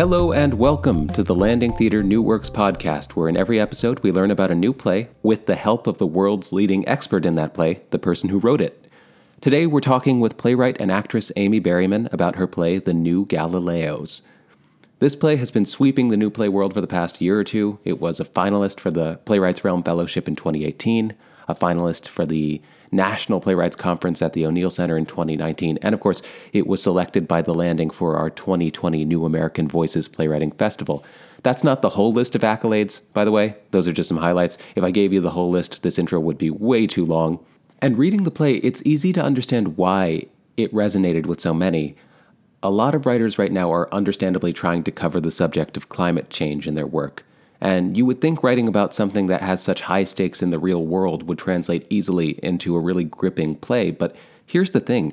Hello and welcome to the Landing Theater New Works podcast, where in every episode we learn about a new play with the help of the world's leading expert in that play, the person who wrote it. Today we're talking with playwright and actress Amy Berryman about her play The New Galileos. This play has been sweeping the new play world for the past year or two. It was a finalist for the Playwrights Realm Fellowship in 2018, a finalist for the National Playwrights Conference at the O'Neill Center in 2019, and of course, it was selected by the landing for our 2020 New American Voices Playwriting Festival. That's not the whole list of accolades, by the way. Those are just some highlights. If I gave you the whole list, this intro would be way too long. And reading the play, it's easy to understand why it resonated with so many. A lot of writers right now are understandably trying to cover the subject of climate change in their work. And you would think writing about something that has such high stakes in the real world would translate easily into a really gripping play, but here's the thing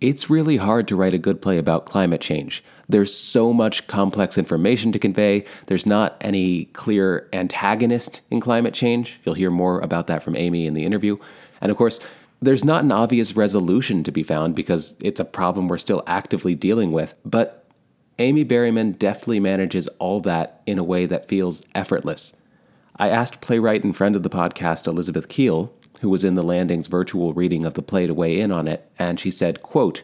it's really hard to write a good play about climate change. There's so much complex information to convey. There's not any clear antagonist in climate change. You'll hear more about that from Amy in the interview. And of course, there's not an obvious resolution to be found because it's a problem we're still actively dealing with. But Amy Berryman deftly manages all that in a way that feels effortless. I asked playwright and friend of the podcast Elizabeth Keel, who was in the Landing's virtual reading of the play to weigh in on it, and she said, quote,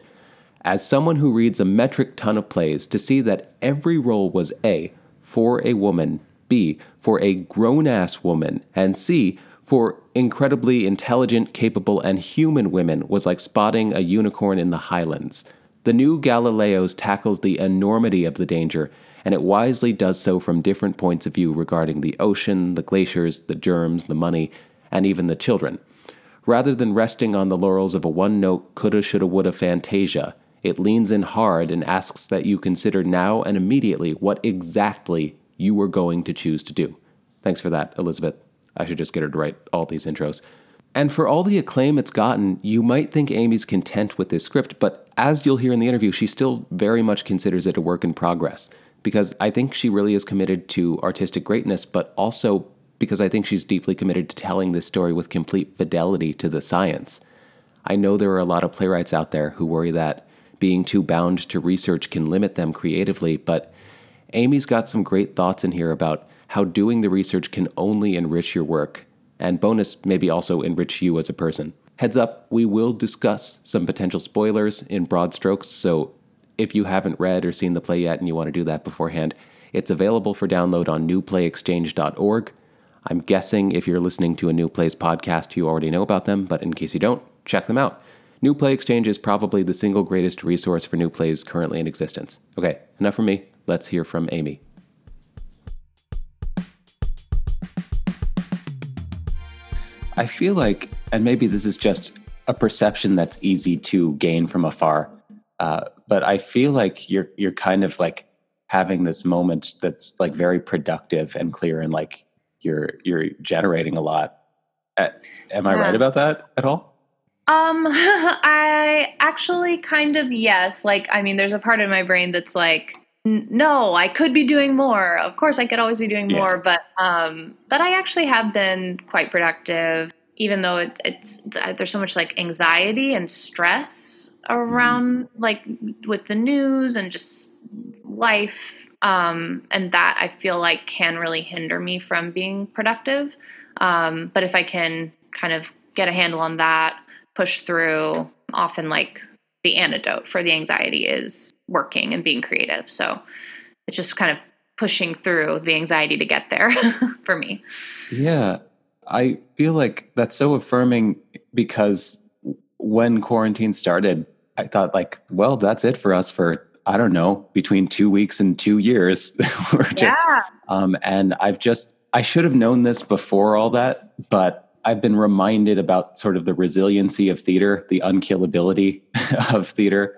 As someone who reads a metric ton of plays, to see that every role was A, for a woman, B, for a grown ass woman, and C, for incredibly intelligent, capable, and human women was like spotting a unicorn in the highlands. The new Galileos tackles the enormity of the danger, and it wisely does so from different points of view regarding the ocean, the glaciers, the germs, the money, and even the children. Rather than resting on the laurels of a one note coulda, shoulda, woulda fantasia, it leans in hard and asks that you consider now and immediately what exactly you are going to choose to do. Thanks for that, Elizabeth. I should just get her to write all these intros. And for all the acclaim it's gotten, you might think Amy's content with this script, but as you'll hear in the interview, she still very much considers it a work in progress. Because I think she really is committed to artistic greatness, but also because I think she's deeply committed to telling this story with complete fidelity to the science. I know there are a lot of playwrights out there who worry that being too bound to research can limit them creatively, but Amy's got some great thoughts in here about how doing the research can only enrich your work and bonus, maybe also enrich you as a person. Heads up, we will discuss some potential spoilers in broad strokes, so if you haven't read or seen the play yet and you want to do that beforehand, it's available for download on newplayexchange.org. I'm guessing if you're listening to a New Plays podcast, you already know about them, but in case you don't, check them out. New Play Exchange is probably the single greatest resource for new plays currently in existence. Okay, enough from me. Let's hear from Amy. I feel like, and maybe this is just a perception that's easy to gain from afar, uh, but I feel like you're you're kind of like having this moment that's like very productive and clear, and like you're you're generating a lot. Uh, am I yeah. right about that at all? Um, I actually kind of yes. Like, I mean, there's a part of my brain that's like, no, I could be doing more. Of course, I could always be doing yeah. more, but um, but I actually have been quite productive, even though it, it's there's so much like anxiety and stress around mm-hmm. like with the news and just life, um, and that I feel like can really hinder me from being productive. Um, but if I can kind of get a handle on that, push through, often like the antidote for the anxiety is working and being creative. So it's just kind of pushing through the anxiety to get there for me. Yeah. I feel like that's so affirming because when quarantine started, I thought like, well, that's it for us for I don't know, between 2 weeks and 2 years. We're just yeah. um and I've just I should have known this before all that, but I've been reminded about sort of the resiliency of theater, the unkillability of theater.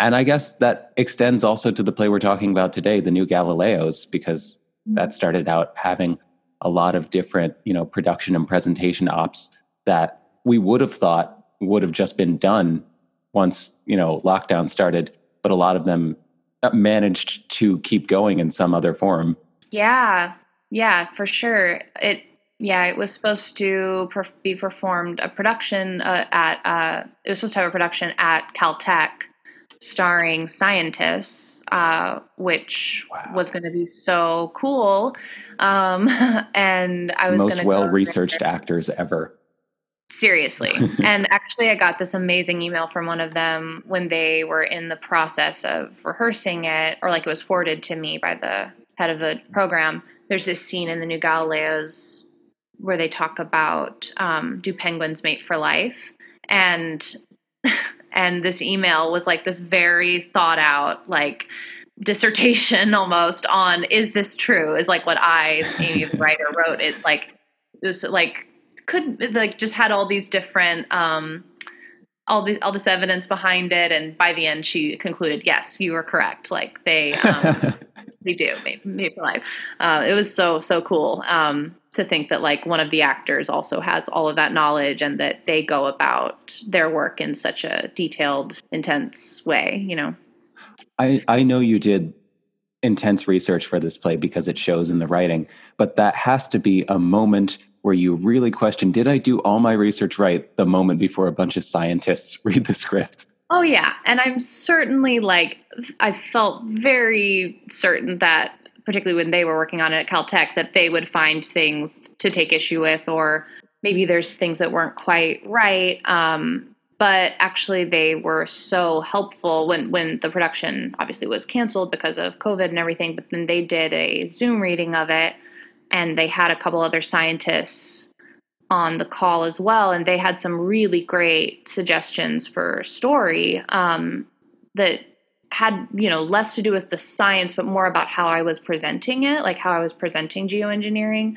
And I guess that extends also to the play we're talking about today, The New Galileos, because that mm-hmm. started out having a lot of different, you know, production and presentation ops that we would have thought would have just been done once, you know, lockdown started, but a lot of them managed to keep going in some other form. Yeah. Yeah, for sure. It yeah, it was supposed to be performed a production uh, at. Uh, it was supposed to have a production at Caltech, starring scientists, uh, which wow. was going to be so cool. Um, and I was most well researched actors ever. Seriously. and actually, I got this amazing email from one of them when they were in the process of rehearsing it, or like it was forwarded to me by the head of the program. There's this scene in the new Galileos where they talk about um, do penguins mate for life? And and this email was like this very thought out, like dissertation almost on is this true? Is like what I, Amy the writer, wrote. It like it was like could like just had all these different um all the all this evidence behind it and by the end she concluded yes you were correct like they um, they do made, made for life uh, it was so so cool um, to think that like one of the actors also has all of that knowledge and that they go about their work in such a detailed intense way you know i i know you did intense research for this play because it shows in the writing but that has to be a moment where you really question did I do all my research right the moment before a bunch of scientists read the script? Oh, yeah. And I'm certainly like, I felt very certain that, particularly when they were working on it at Caltech, that they would find things to take issue with, or maybe there's things that weren't quite right. Um, but actually, they were so helpful when, when the production obviously was canceled because of COVID and everything. But then they did a Zoom reading of it and they had a couple other scientists on the call as well, and they had some really great suggestions for story um, that had you know less to do with the science, but more about how I was presenting it, like how I was presenting geoengineering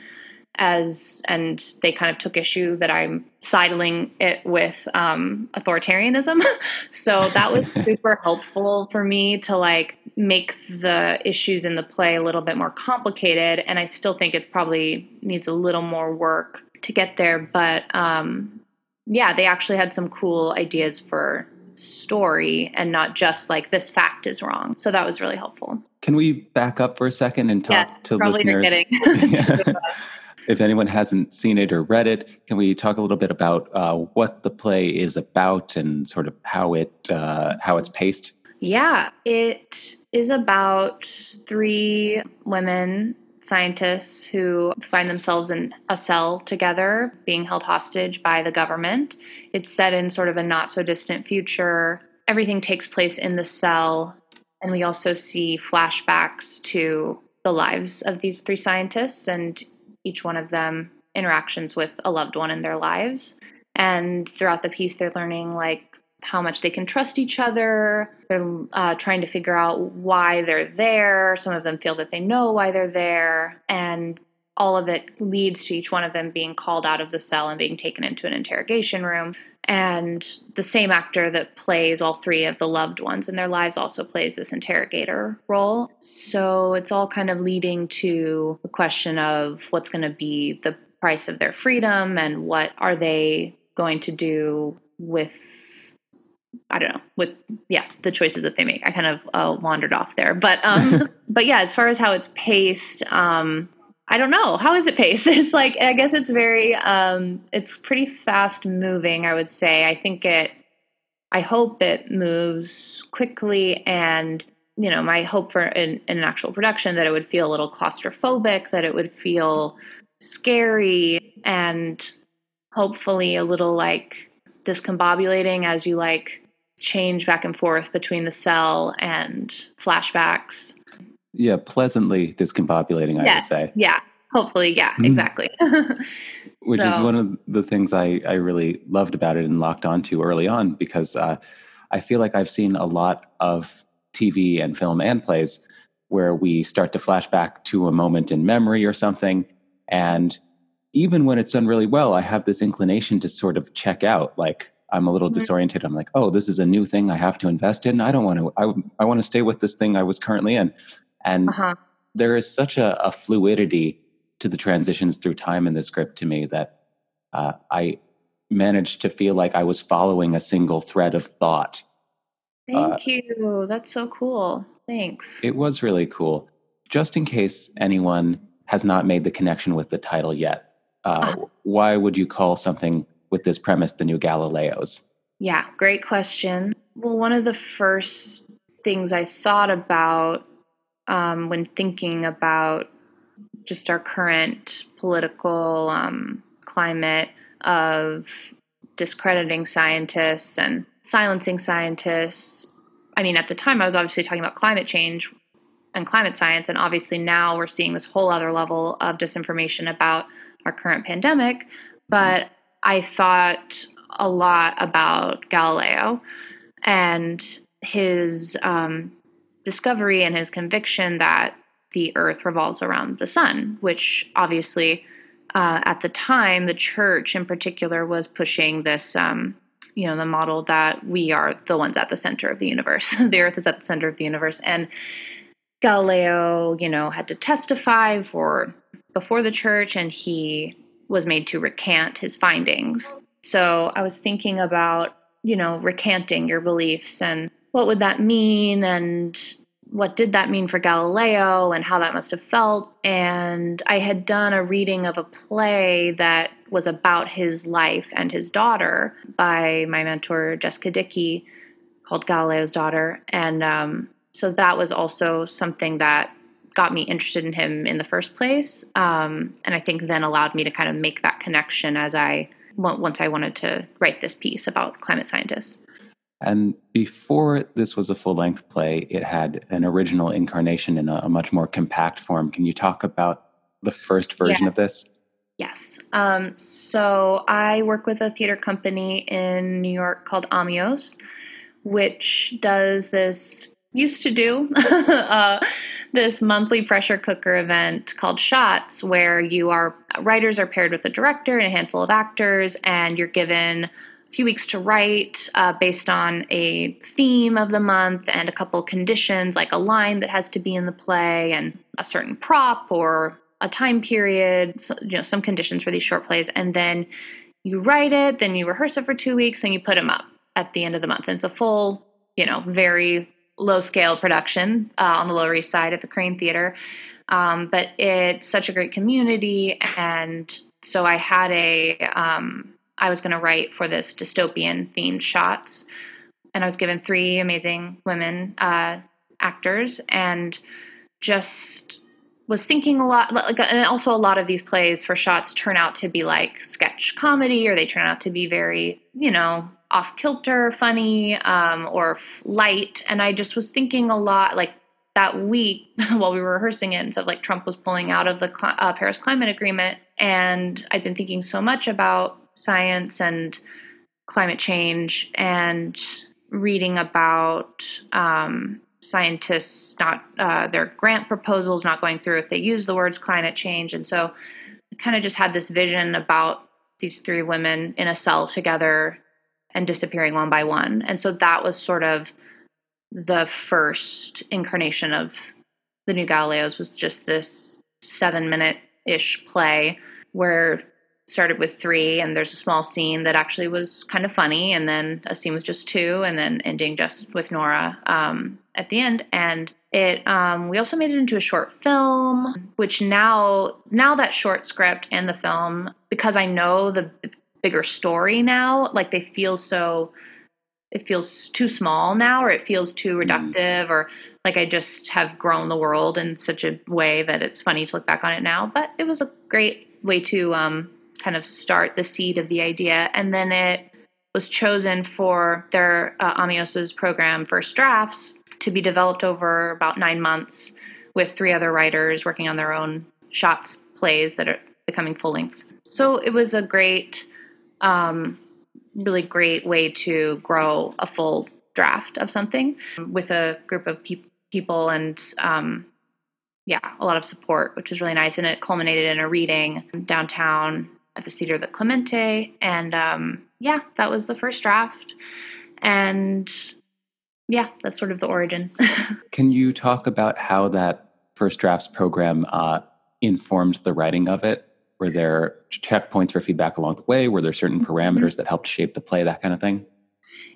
as and they kind of took issue that I'm sidling it with um, authoritarianism. so that was super helpful for me to like make the issues in the play a little bit more complicated. And I still think it's probably needs a little more work to get there. But um, yeah, they actually had some cool ideas for story and not just like this fact is wrong. So that was really helpful. Can we back up for a second and talk yes, to probably listeners? if anyone hasn't seen it or read it, can we talk a little bit about uh, what the play is about and sort of how it uh, how it's paced? Yeah, it is about three women scientists who find themselves in a cell together, being held hostage by the government. It's set in sort of a not so distant future. Everything takes place in the cell, and we also see flashbacks to the lives of these three scientists and each one of them interactions with a loved one in their lives. And throughout the piece, they're learning like how much they can trust each other. They're uh, trying to figure out why they're there. Some of them feel that they know why they're there. And all of it leads to each one of them being called out of the cell and being taken into an interrogation room. And the same actor that plays all three of the loved ones in their lives also plays this interrogator role. So it's all kind of leading to the question of what's going to be the price of their freedom and what are they going to do with I don't know with yeah the choices that they make. I kind of uh, wandered off there, but um, but yeah, as far as how it's paced, um, I don't know. How is it paced? It's like I guess it's very um it's pretty fast moving, I would say. I think it I hope it moves quickly and you know, my hope for in, in an actual production that it would feel a little claustrophobic, that it would feel scary and hopefully a little like discombobulating as you like change back and forth between the cell and flashbacks yeah, pleasantly discombobulating, I yes, would say. Yeah, hopefully, yeah, mm-hmm. exactly. Which so. is one of the things I, I really loved about it and locked onto early on because uh, I feel like I've seen a lot of TV and film and plays where we start to flash back to a moment in memory or something. And even when it's done really well, I have this inclination to sort of check out. Like, I'm a little mm-hmm. disoriented. I'm like, oh, this is a new thing I have to invest in. I don't want to, I, I want to stay with this thing I was currently in. And uh-huh. there is such a, a, fluidity to the transitions through time in the script to me that uh, I managed to feel like I was following a single thread of thought. Thank uh, you. That's so cool. Thanks. It was really cool. Just in case anyone has not made the connection with the title yet, uh, uh. why would you call something with this premise the new Galileos? Yeah, great question. Well, one of the first things I thought about um, when thinking about just our current political um, climate of discrediting scientists and silencing scientists. I mean, at the time, I was obviously talking about climate change and climate science, and obviously now we're seeing this whole other level of disinformation about our current pandemic. But I thought a lot about Galileo and his um, discovery and his conviction that the earth revolves around the sun, which obviously uh, at the time, the church in particular was pushing this, um, you know, the model that we are the ones at the center of the universe. the earth is at the center of the universe. And Galileo, you know, had to testify for before the church and he was made to recant his findings. So I was thinking about, you know, recanting your beliefs and what would that mean and what did that mean for Galileo and how that must have felt. And I had done a reading of a play that was about his life and his daughter by my mentor, Jessica Dickey, called Galileo's Daughter. And um, so that was also something that got me interested in him in the first place. Um, and I think then allowed me to kind of make that connection as I once I wanted to write this piece about climate scientists. And before this was a full length play, it had an original incarnation in a, a, much more compact form. Can you talk about the first version yeah. of this? Yes. Um, so I work with a theater company in New York called Amios, which does this, used to do uh, this monthly pressure cooker event called Shots, where you are, writers are paired with a director and a handful of actors, and you're given a few weeks to write uh, based on a theme of the month and a couple conditions, like a line that has to be in the play and a certain prop or a time period, so, you know, some conditions for these short plays. And then you write it, then you rehearse it for two weeks, and you put them up at the end of the month. And it's a full, you know, very low scale production uh, on the Lower East Side at the Kraine Theater. Um, but it's such a great community. And so I had a, um, I was going to write for this dystopian themed shots. And I was given three amazing women uh, actors and just was thinking a lot like and also a lot of these plays for shots turn out to be like sketch comedy or they turn out to be very you know off kilter funny um, or light. And i just was thinking a lot like that week while we were rehearsing it and stuff like trump was pulling out of the uh, paris climate agreement and i'd been thinking so much about science and climate change and reading about um, scientists not uh, their grant proposals not going through if they use the words climate change. And so I kind of just had this vision about these three women in a cell together and disappearing one by one. And so that was sort of the first incarnation of the new galileos was just this seven minute ish play where started with three and there's a small scene that actually was kind of funny and then a scene with just two and then ending just with nora um, at the end. And it um, we also made it into a short film which now now that short script and the film because i know the bigger story now like they feel so it feels too small now or it feels too mm. reductive or like i just have grown the world in such a way that it's funny to look back on it now but it was a great way to um, kind of start the seed of the idea. And then it was chosen for their uh, Amios's program, First Drafts, to be developed over about nine months with three other writers working on their own shots plays that are becoming full lengths. So it was a great, um, really great way to grow a full draft of something with a group of pe- people and um, yeah, a lot of support, which was really nice. And it culminated in a reading downtown at the Cedar the Clemente. And um, yeah, that was the first draft. And yeah, that's sort of the origin. Can you talk about how that first drafts program uh, informed the writing of it? Were there checkpoints for feedback along the way? Were there certain mm-hmm. parameters that helped shape the play, that kind of thing?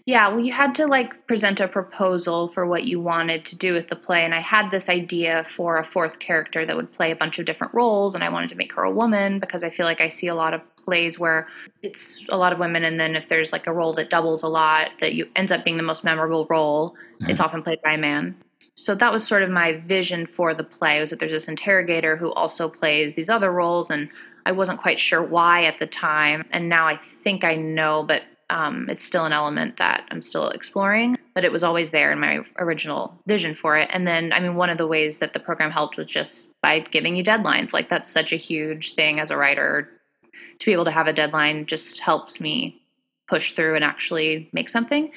Yeah, well, you had to like present a proposal for what you wanted to do with the play. And I had this idea for a fourth character that would play a bunch of different roles. And I wanted to make her a woman because I feel like I see a lot of plays where it's a lot of women and then if there's like a role that doubles a lot that you ends up being the most memorable role it's often played by a man so that was sort of my vision for the play was that there's this interrogator who also plays these other roles and i wasn't quite sure why at the time and now i think i know but um, it's still an element that i'm still exploring but it was always there in my original vision for it. And then i mean one of the ways that the program helped was just by giving you deadlines. Like that's such a huge thing as a writer. To be able to have a deadline just helps me push through and actually make something.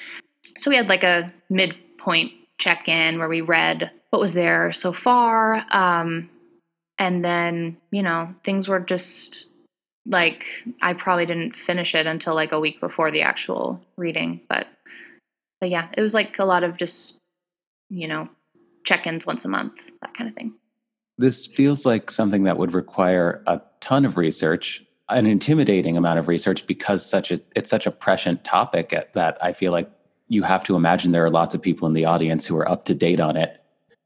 So we had like a midpoint check in where we read what was there so far. Um, and then, you know, things were just like I probably didn't finish it until like a week before the actual reading. But, but yeah, it was like a lot of just, you know, check ins once a month, that kind of thing. This feels like something that would require a ton of research, an intimidating amount of research because such a it's such a prescient topic that I feel like you have to imagine there are lots of people in the audience who are up to date on it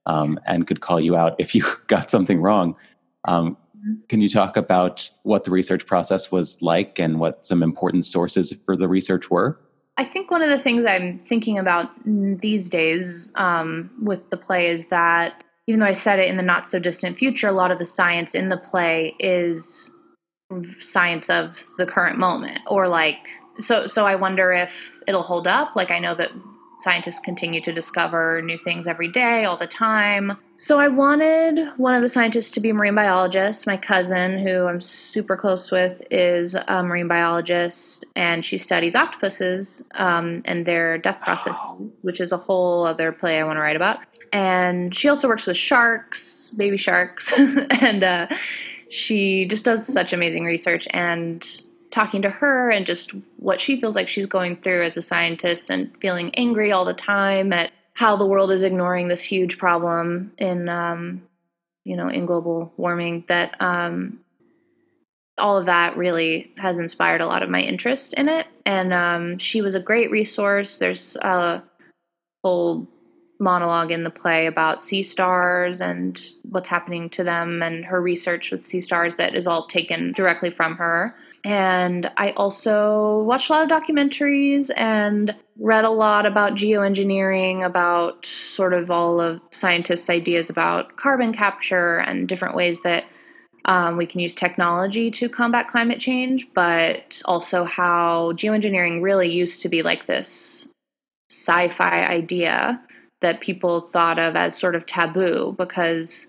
um, and could call you out if you got something wrong. Um, mm-hmm. can you talk about what the research process was like and what some important sources for the research were? I think one of the things I'm thinking about these days um, with the play is that even though I said it in the not so distant future, a lot of the science in the play is science of the current moment or like so so I wonder if it'll hold up. Like I know that scientists continue to discover new things every day, all the time. So I wanted one of the scientists to be a marine biologist. My cousin, who I'm super close with, is a marine biologist, and she studies octopuses um, and their death processes, which is a whole other play I want to write about. And she also works with sharks, baby sharks, and uh, she just does such amazing research and talking to her and just what she feels like she's going through as a scientist and feeling angry all the time at how the world is ignoring this huge problem in um, you know in global warming that um, all of that really has inspired a lot of my interest in it. And um, she was a great resource. There's a whole monologue in the play about sea stars and what's happening to them and her research with sea stars that is all taken directly from her and I also watched a lot of documentaries and read a lot about geoengineering, about sort of all of scientists' ideas about carbon capture and different ways that um, we can use technology to combat climate change, but also how geoengineering really used to be like this sci fi idea that people thought of as sort of taboo because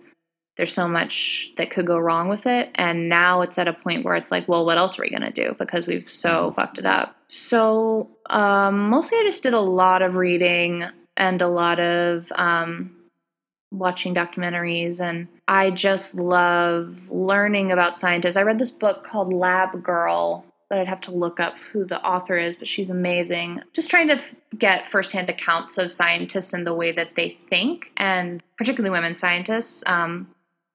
there's so much that could go wrong with it. And now it's at a point where it's like, well, what else are we going to do? Because we've so mm-hmm. fucked it up. So um, mostly I just did a lot of reading and a lot of um, watching documentaries. And I just love learning about scientists. I read this book called Lab Girl that I'd have to look up who the author is, but she's amazing. Just trying to f- get firsthand accounts of scientists and the way that they think, and particularly women scientists. Um,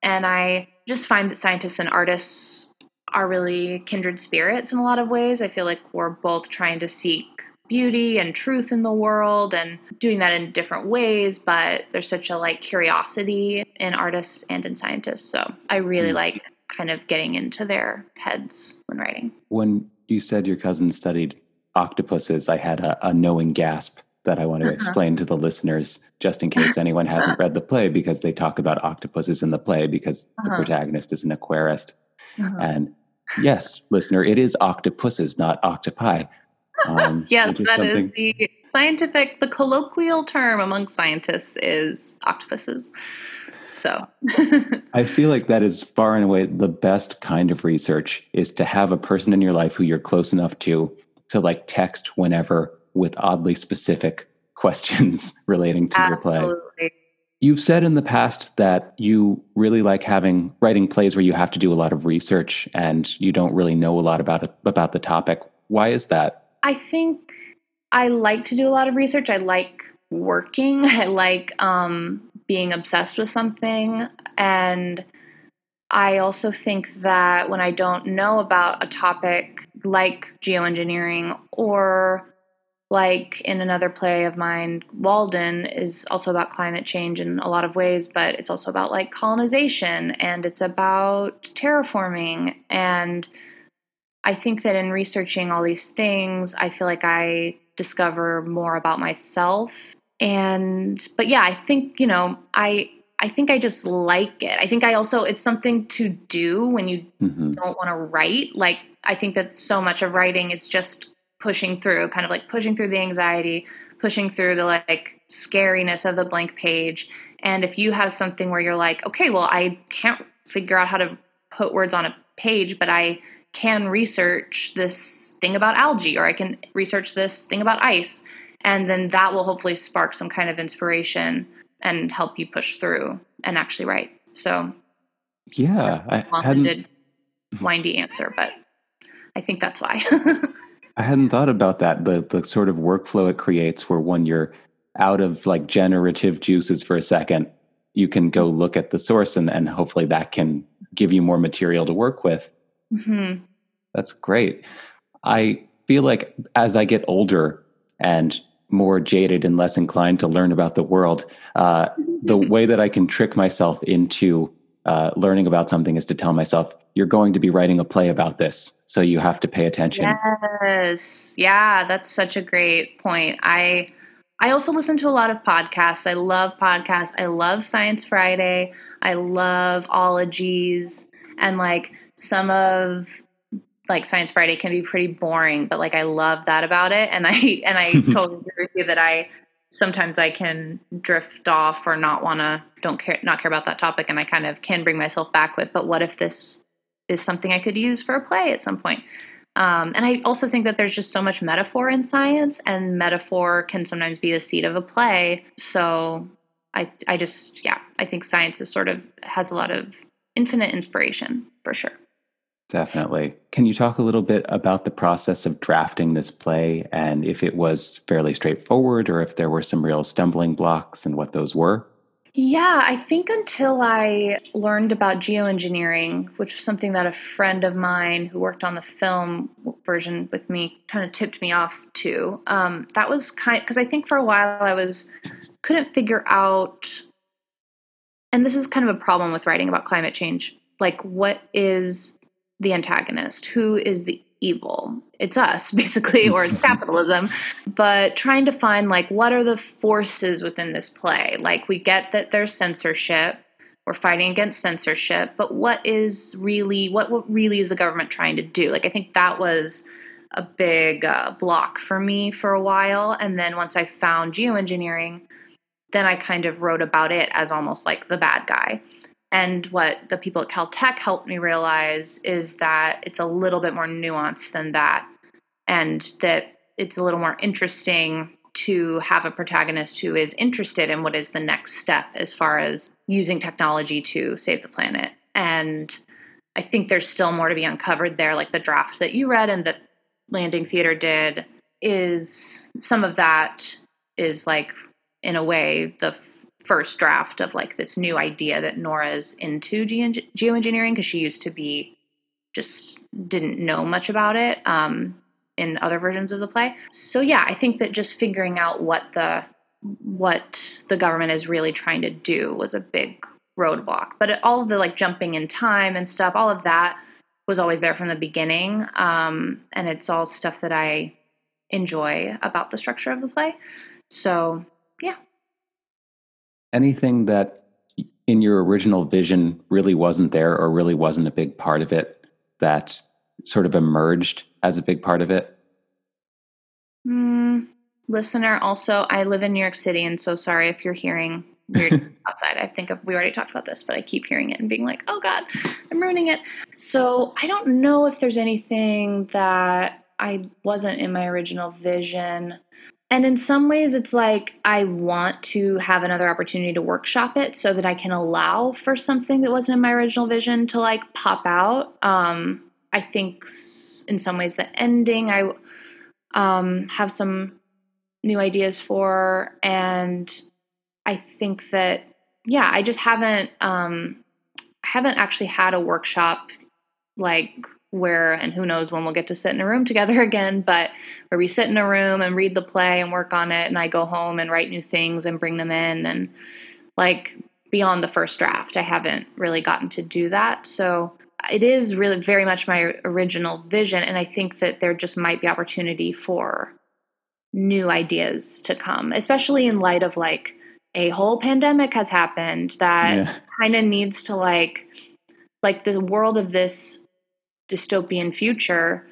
and I just find that scientists and artists are really kindred spirits in a lot of ways. I feel like we're both trying to seek beauty and truth in the world and doing that in different ways, but there's such a like curiosity in artists and in scientists. So I really mm. like kind of getting into their heads when writing. When you said your cousin studied octopuses, I had a, a knowing gasp that I want to uh-huh. explain to the listeners, just in case anyone hasn't read the play, because they talk about octopuses in the play because uh-huh. the protagonist is an aquarist. Uh-huh. And yes, listener, it is octopuses, not octopi. Um, yes, is that is the scientific, the colloquial term among scientists is octopuses. So I feel like that is far and away the best kind of research is to have a person in your life who you're close enough to to like text whenever with oddly specific questions relating to Absolutely. your play. You've said in the past that you really like having writing plays where you have to do a lot of research and you don't really know a lot about it, about the topic. Why is that? I think I like to do a lot of research. I like working. I like um, being obsessed with something, and I also think that when I don't know about a topic like geoengineering or like in another play of mine, Walden is also about climate change in a lot of ways, but it's also about like colonization and it's about terraforming and I think that in researching all these things, I feel like I discover more about myself. And, but yeah, I think, you know, I, I think I just like it. I think I also, it's something to do when you mm-hmm. don't want to write. Like, I think that so much of writing is just pushing through, kind of like pushing through the anxiety, pushing through the like scariness of the blank page. And if you have something where you're like, okay, well, I can't figure out how to put words on a page, but I can research this thing about algae or I can research this thing about ice. And then that will hopefully spark some kind of inspiration and help you push through and actually write. So, yeah, I hadn't windy answer, but I think that's why. I hadn't thought about that. The the sort of workflow it creates where when you're out of like generative juices for a second, you can go look at the source and, and hopefully that can give you more material to work with. Mm-hmm. That's great. I feel like as I get older and more jaded and less inclined to learn about the world, uh, the way that I can trick myself into uh, learning about something is to tell myself, you're going to be writing a play about this. So you have to pay attention. Yes. Yeah, that's such a great point. I I also listen to a lot of podcasts. I love podcasts. I love Science Friday. I love ologies and like some of like Science Friday can be pretty boring, but like I love that about it. And I and I totally agree with you that I sometimes I can drift off or not want to don't care not care about that topic, and I kind of can bring myself back with. But what if this is something I could use for a play at some point? Um, and I also think that there's just so much metaphor in science, and metaphor can sometimes be the seed of a play. So I I just yeah I think science is sort of has a lot of infinite inspiration for sure. Definitely. Can you talk a little bit about the process of drafting this play and if it was fairly straightforward or if there were some real stumbling blocks and what those were? Yeah, I think until I learned about geoengineering, which was something that a friend of mine who worked on the film version with me kind of tipped me off to. Um, that was kind because I think for a while I was couldn't figure out, and this is kind of a problem with writing about climate change. Like, what is the antagonist? Who is the evil? It's us, basically, or it's capitalism. But trying to find, like, what are the forces within this play? Like, we get that there's censorship. We're fighting against censorship, but what is really what what really is the government trying to do? Like I think that was a big uh, block for me for a while, and then once I found geoengineering, then I kind of wrote about it as almost like the bad guy. And what the people at Caltech helped me realize is that it's a little bit more nuanced than that, and that it's a little more interesting to have a protagonist who is interested in what is the next step as far as using technology to save the planet. And I think there's still more to be uncovered there, like the draft that you read and that Landing Theater did is some of that is like in a way the first draft of like this new idea that Nora's into ge- geoengineering because she used to be just didn't know much about it um, in other versions of the play. So yeah, I think that just figuring out what the what the government is really trying to do was a big roadblock. But it, all of the like jumping in time and stuff, all of that was always there from the beginning, um, and it's all stuff that I enjoy about the structure of the play. So yeah, anything that in your original vision really wasn't there or really wasn't a big part of it that sort of emerged as a big part of it? Mm, listener, also, I live in New York City, and so sorry if you're hearing weird outside. I think we already talked about this, but I keep hearing it and being like, oh God, I'm ruining it. So I don't know if there's anything that I wasn't in my original vision. And in some ways, it's like I want to have another opportunity to workshop it so that I can allow for something that wasn't in my original vision to like pop out. Um, I think in some ways the ending I um, have some new ideas for, and I think that yeah, I just haven't um, I haven't actually had a workshop like where and who knows when we'll get to sit in a room together again but where we sit in a room and read the play and work on it and i go home and write new things and bring them in and like beyond the first draft i haven't really gotten to do that so it is really very much my original vision and i think that there just might be opportunity for new ideas to come especially in light of like a whole pandemic has happened that yeah. kind of needs to like like the world of this dystopian future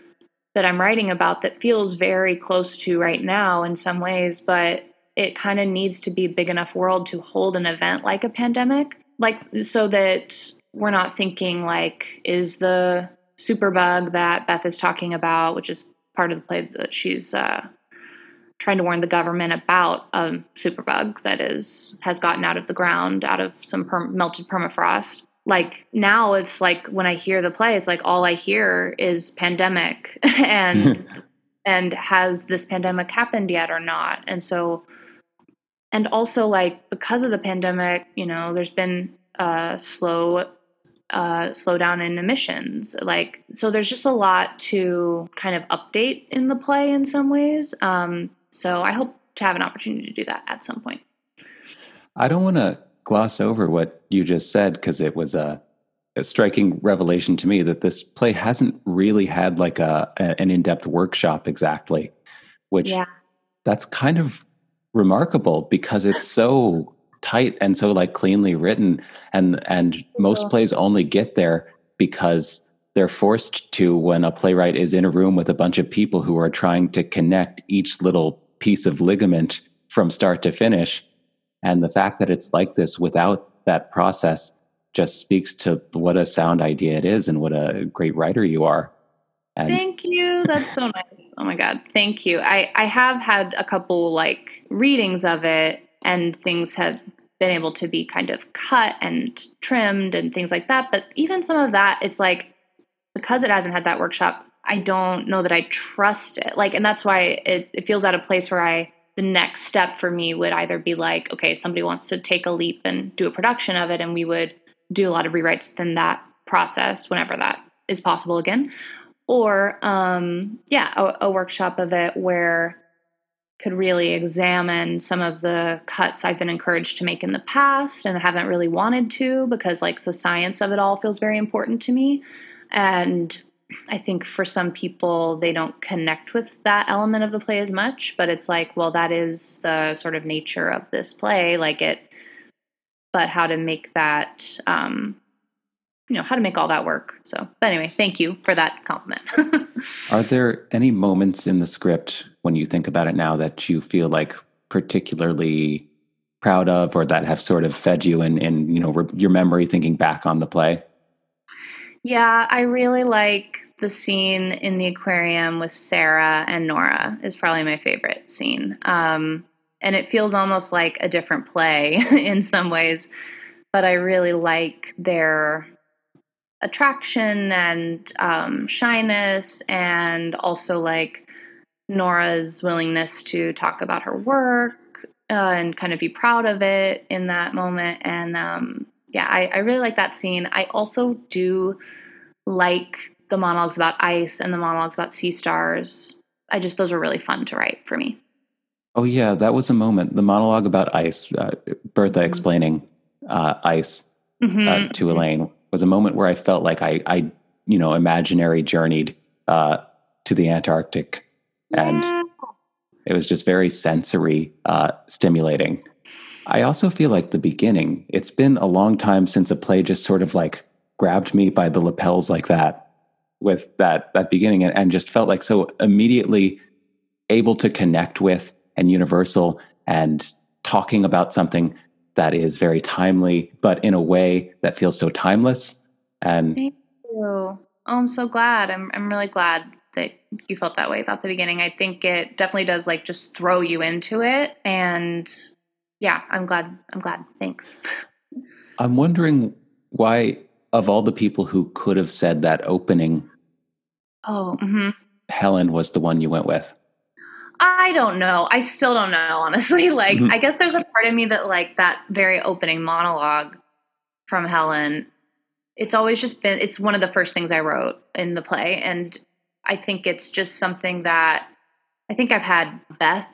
that I'm writing about that feels very close to right now in some ways, but it kind of needs to be a big enough world to hold an event like a pandemic, like so that we're not thinking like is the superbug that Beth is talking about, which is part of the play that she's uh, trying to warn the government about a superbug that is has gotten out of the ground out of some per- melted permafrost like now it's like when i hear the play it's like all i hear is pandemic and and has this pandemic happened yet or not? And so and also like because of the pandemic you know there's been a slow uh, slow down in emissions. Like so there's just a lot to kind of update in the play in some ways. Um, so I hope to have an opportunity to do that at some point. I don't want to gloss over what you just said because it was a, a, striking revelation to me that this play hasn't really had like a, a an in-depth workshop exactly, which yeah. that's kind of remarkable because it's so tight and so like cleanly written and and most plays only get there because they're forced to when a playwright is in a room with a bunch of people who are trying to connect each little piece of ligament from start to finish. And the fact that it's like this without that process just speaks to what a sound idea it is and what a great writer you are. And Thank you. That's so nice. Oh my God. Thank you. I, I have had a couple like readings of it and things have been able to be kind of cut and trimmed and things like that. But even some of that, it's like because it hasn't had that workshop, I don't know that I trust it. Like, and that's why it, it feels at a place where I, the next step for me would either be like, okay, somebody wants to take a leap and do a production of it, and we would do a lot of rewrites in that process whenever that is possible again. Or, um, yeah, a, a workshop of it where could really examine some of the cuts I've been encouraged to make in the past and haven't really wanted to because like the science of it all feels very important to me and I think for some people, they don't connect with that element of the play as much, but it's like, well, that is the sort of nature of this play. Like it, but how to make that, um, you know, how to make all that work. So, but anyway, thank you for that compliment. Are there any moments in the script when you think about it now that you feel like particularly proud of or that have sort of fed you in, in you know, re- your memory thinking back on the play? Yeah, I really like the scene in the aquarium with Sarah and Nora is probably my favorite scene. Um, and it feels almost like a different play in some ways, but I really like their attraction and um, shyness, and also like Nora's willingness to talk about her work uh, and kind of be proud of it in that moment. And um, yeah, I, I really like that scene. I also do like the monologues about ice and the monologues about sea stars. I just, those were really fun to write for me. Oh, yeah, that was a moment. The monologue about ice, uh, Bertha mm-hmm. explaining uh, ice mm-hmm. uh, to Elaine was a moment where I felt like I, I you know, imaginary journeyed uh, to the Antarctic. And yeah. it was just very sensory uh, stimulating. I also feel like the beginning, it's been a long time since a play just sort of like grabbed me by the lapels like that with that that beginning and, and just felt like so immediately able to connect with and universal and talking about something that is very timely but in a way that feels so timeless. And thank you. Oh i'm so glad. I'm, I'm really glad that you felt that way about the beginning. I think it definitely does like just throw you into it and yeah i'm glad i'm glad. Thanks. I'm wondering why of all the people who could have said that opening, oh, mm-hmm. Helen was the one you went with. I don't know. I still don't know, honestly. Like, mm-hmm. I guess there's a part of me that, like, that very opening monologue from Helen, it's always just been, it's one of the first things I wrote in the play. And I think it's just something that I think I've had Beth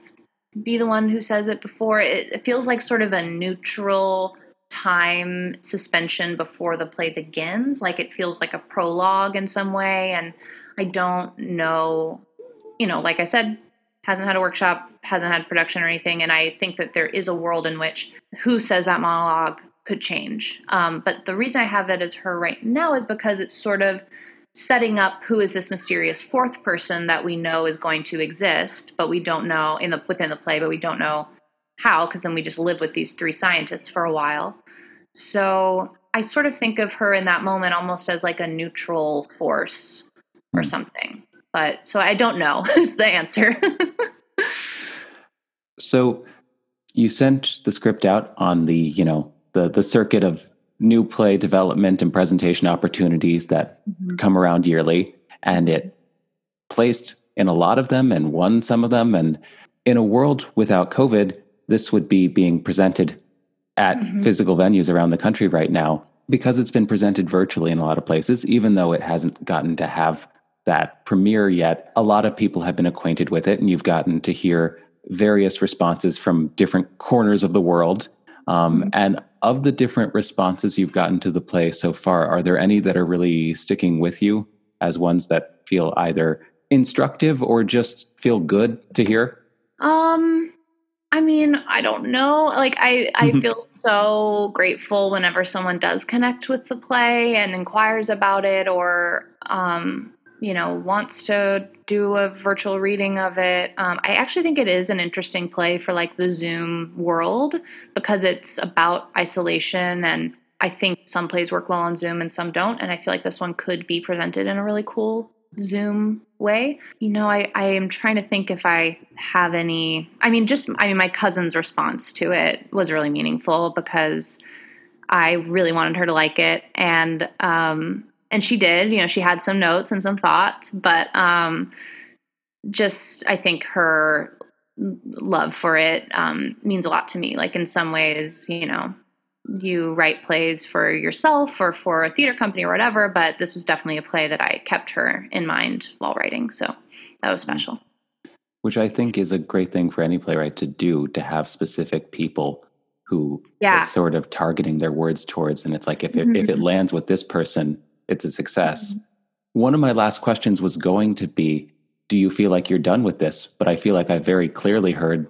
be the one who says it before. It, it feels like sort of a neutral time suspension before the play begins. Like it feels like a prologue in some way. And I don't know, you know, like I said, hasn't had a workshop, hasn't had production or anything. And I think that there is a world in which who says that monologue could change. Um, but the reason I have it as her right now is because it's sort of setting up who is this mysterious fourth person that we know is going to exist, but we don't know in the within the play, but we don't know how because then we just live with these three scientists for a while. So I sort of think of her in that moment almost as like a neutral force or hmm. something. But so I don't know is the answer. so you sent the script out on the, you know, the the circuit of new play development and presentation opportunities that mm-hmm. come around yearly and it placed in a lot of them and won some of them and in a world without covid this would be being presented at mm-hmm. physical venues around the country right now because it's been presented virtually in a lot of places even though it hasn't gotten to have that premiere yet a lot of people have been acquainted with it and you've gotten to hear various responses from different corners of the world um, mm-hmm. and of the different responses you've gotten to the play so far, are there any that are really sticking with you as ones that feel either instructive or just feel good to hear? Um, I mean, I don't know. Like I I mm-hmm. feel so grateful whenever someone does connect with the play and inquires about it or um you know, wants to do a virtual reading of it. Um, I actually think it is an interesting play for like the Zoom world because it's about isolation. And I think some plays work well on Zoom and some don't. And I feel like this one could be presented in a really cool Zoom way. You know, I, I am trying to think if I have any. I mean, just, I mean, my cousin's response to it was really meaningful because I really wanted her to like it. And, um, and she did you know she had some notes and some thoughts but um just i think her love for it um means a lot to me like in some ways you know you write plays for yourself or for a theater company or whatever but this was definitely a play that i kept her in mind while writing so that was special which i think is a great thing for any playwright to do to have specific people who yeah. sort of targeting their words towards and it's like if it, mm-hmm. if it lands with this person it's a success. Mm-hmm. One of my last questions was going to be Do you feel like you're done with this? But I feel like I very clearly heard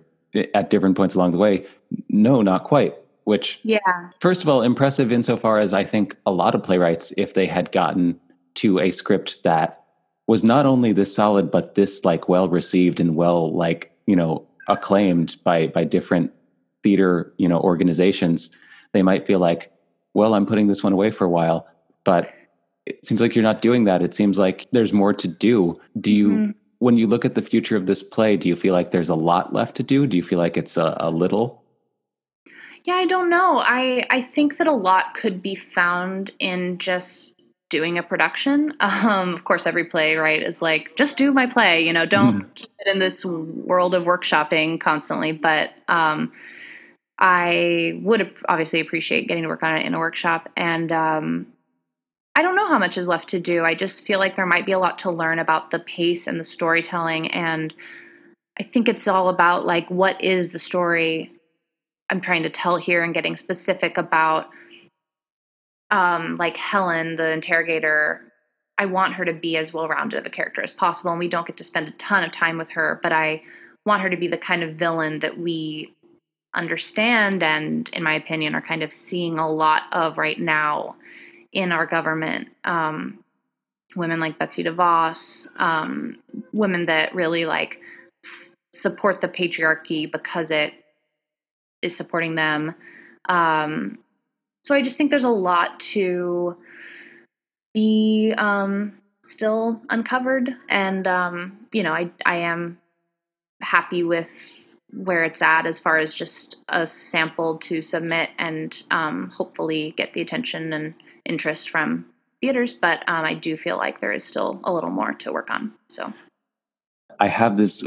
at different points along the way, no, not quite. Which, yeah, first of all, impressive insofar as I think a lot of playwrights, if they had gotten to a script that was not only this solid, but this like well received and well like you know acclaimed by by different theater you know organizations, they might feel like, well, I'm putting this one away for a while, but it seems like you're not doing that. It seems like there's more to do. Do you, mm-hmm. when you look at the future of this play, do you feel like there's a lot left to do? Do you feel like it's a, a little? Yeah, I don't know. I I think that a lot could be found in just doing a production. Um, of course, every play, right, is like just do my play. You know, don't mm. keep it in this world of workshopping constantly. But um, I would obviously appreciate getting to work on it in a workshop, and um, I don't know how much is left to do. I just feel like there might be a lot to learn about the pace and the storytelling. And I think it's all about like, what is the story I'm trying to tell here and getting specific about, um, like Helen, the interrogator. I want her to be as well rounded of a character as possible. And we don't get to spend a ton of time with her, but I want her to be the kind of villain that we understand and, in my opinion, are kind of seeing a lot of right now in our government. Um, women like Betsy DeVos, um, women that really like support the patriarchy because it is supporting them. Um, so I just think there's a lot to be um, still uncovered, and um, you know, I I am happy with where it's at as far as just a sample to submit and um, hopefully get the attention and interest from theaters, but um, I do feel like there is still a little more to work on. So I have this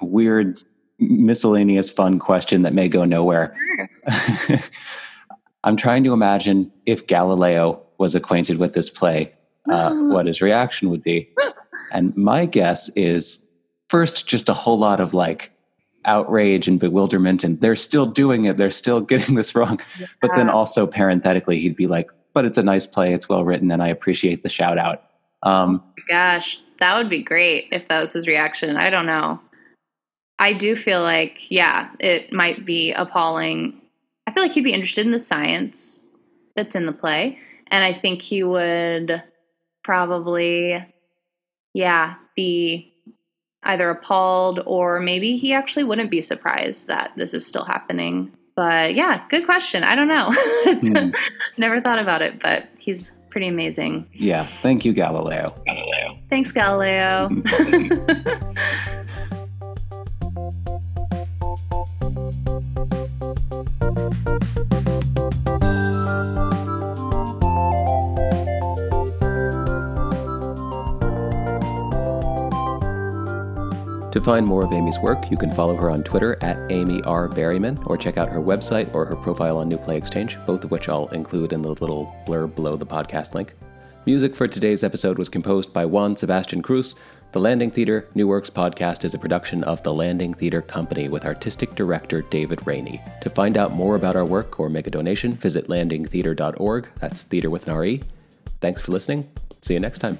weird miscellaneous fun question that may go nowhere. Sure. I'm trying to imagine if Galileo was acquainted with this play, uh, what his reaction would be. and my guess is first, just a whole lot of like outrage and bewilderment and they're still doing it they're still getting this wrong yeah. but then also parenthetically he'd be like but it's a nice play it's well written and i appreciate the shout out um, oh gosh that would be great if that was his reaction i don't know i do feel like yeah it might be appalling i feel like he'd be interested in the science that's in the play and i think he would probably yeah be either appalled or maybe he actually wouldn't be surprised that this is still happening. But yeah, good question. I don't know. mm. Never thought about it, but he's pretty amazing. Yeah. Thank you, Galileo. Galileo. Thanks, Galileo. To find more of Amy's work, you can follow her on Twitter at Amy R. Berryman or check out her website or her profile on New Play Exchange, both of which I'll include in the little blurb below the podcast link. Music for today's episode was composed by Juan Sebastian Cruz. The Landing Theatre New Works podcast is a production of the Landing Theatre Company with artistic director David Rainey. To find out more about our work or make a donation, visit landingtheatre.org. That's theater with an RE. Thanks for listening. See you next time.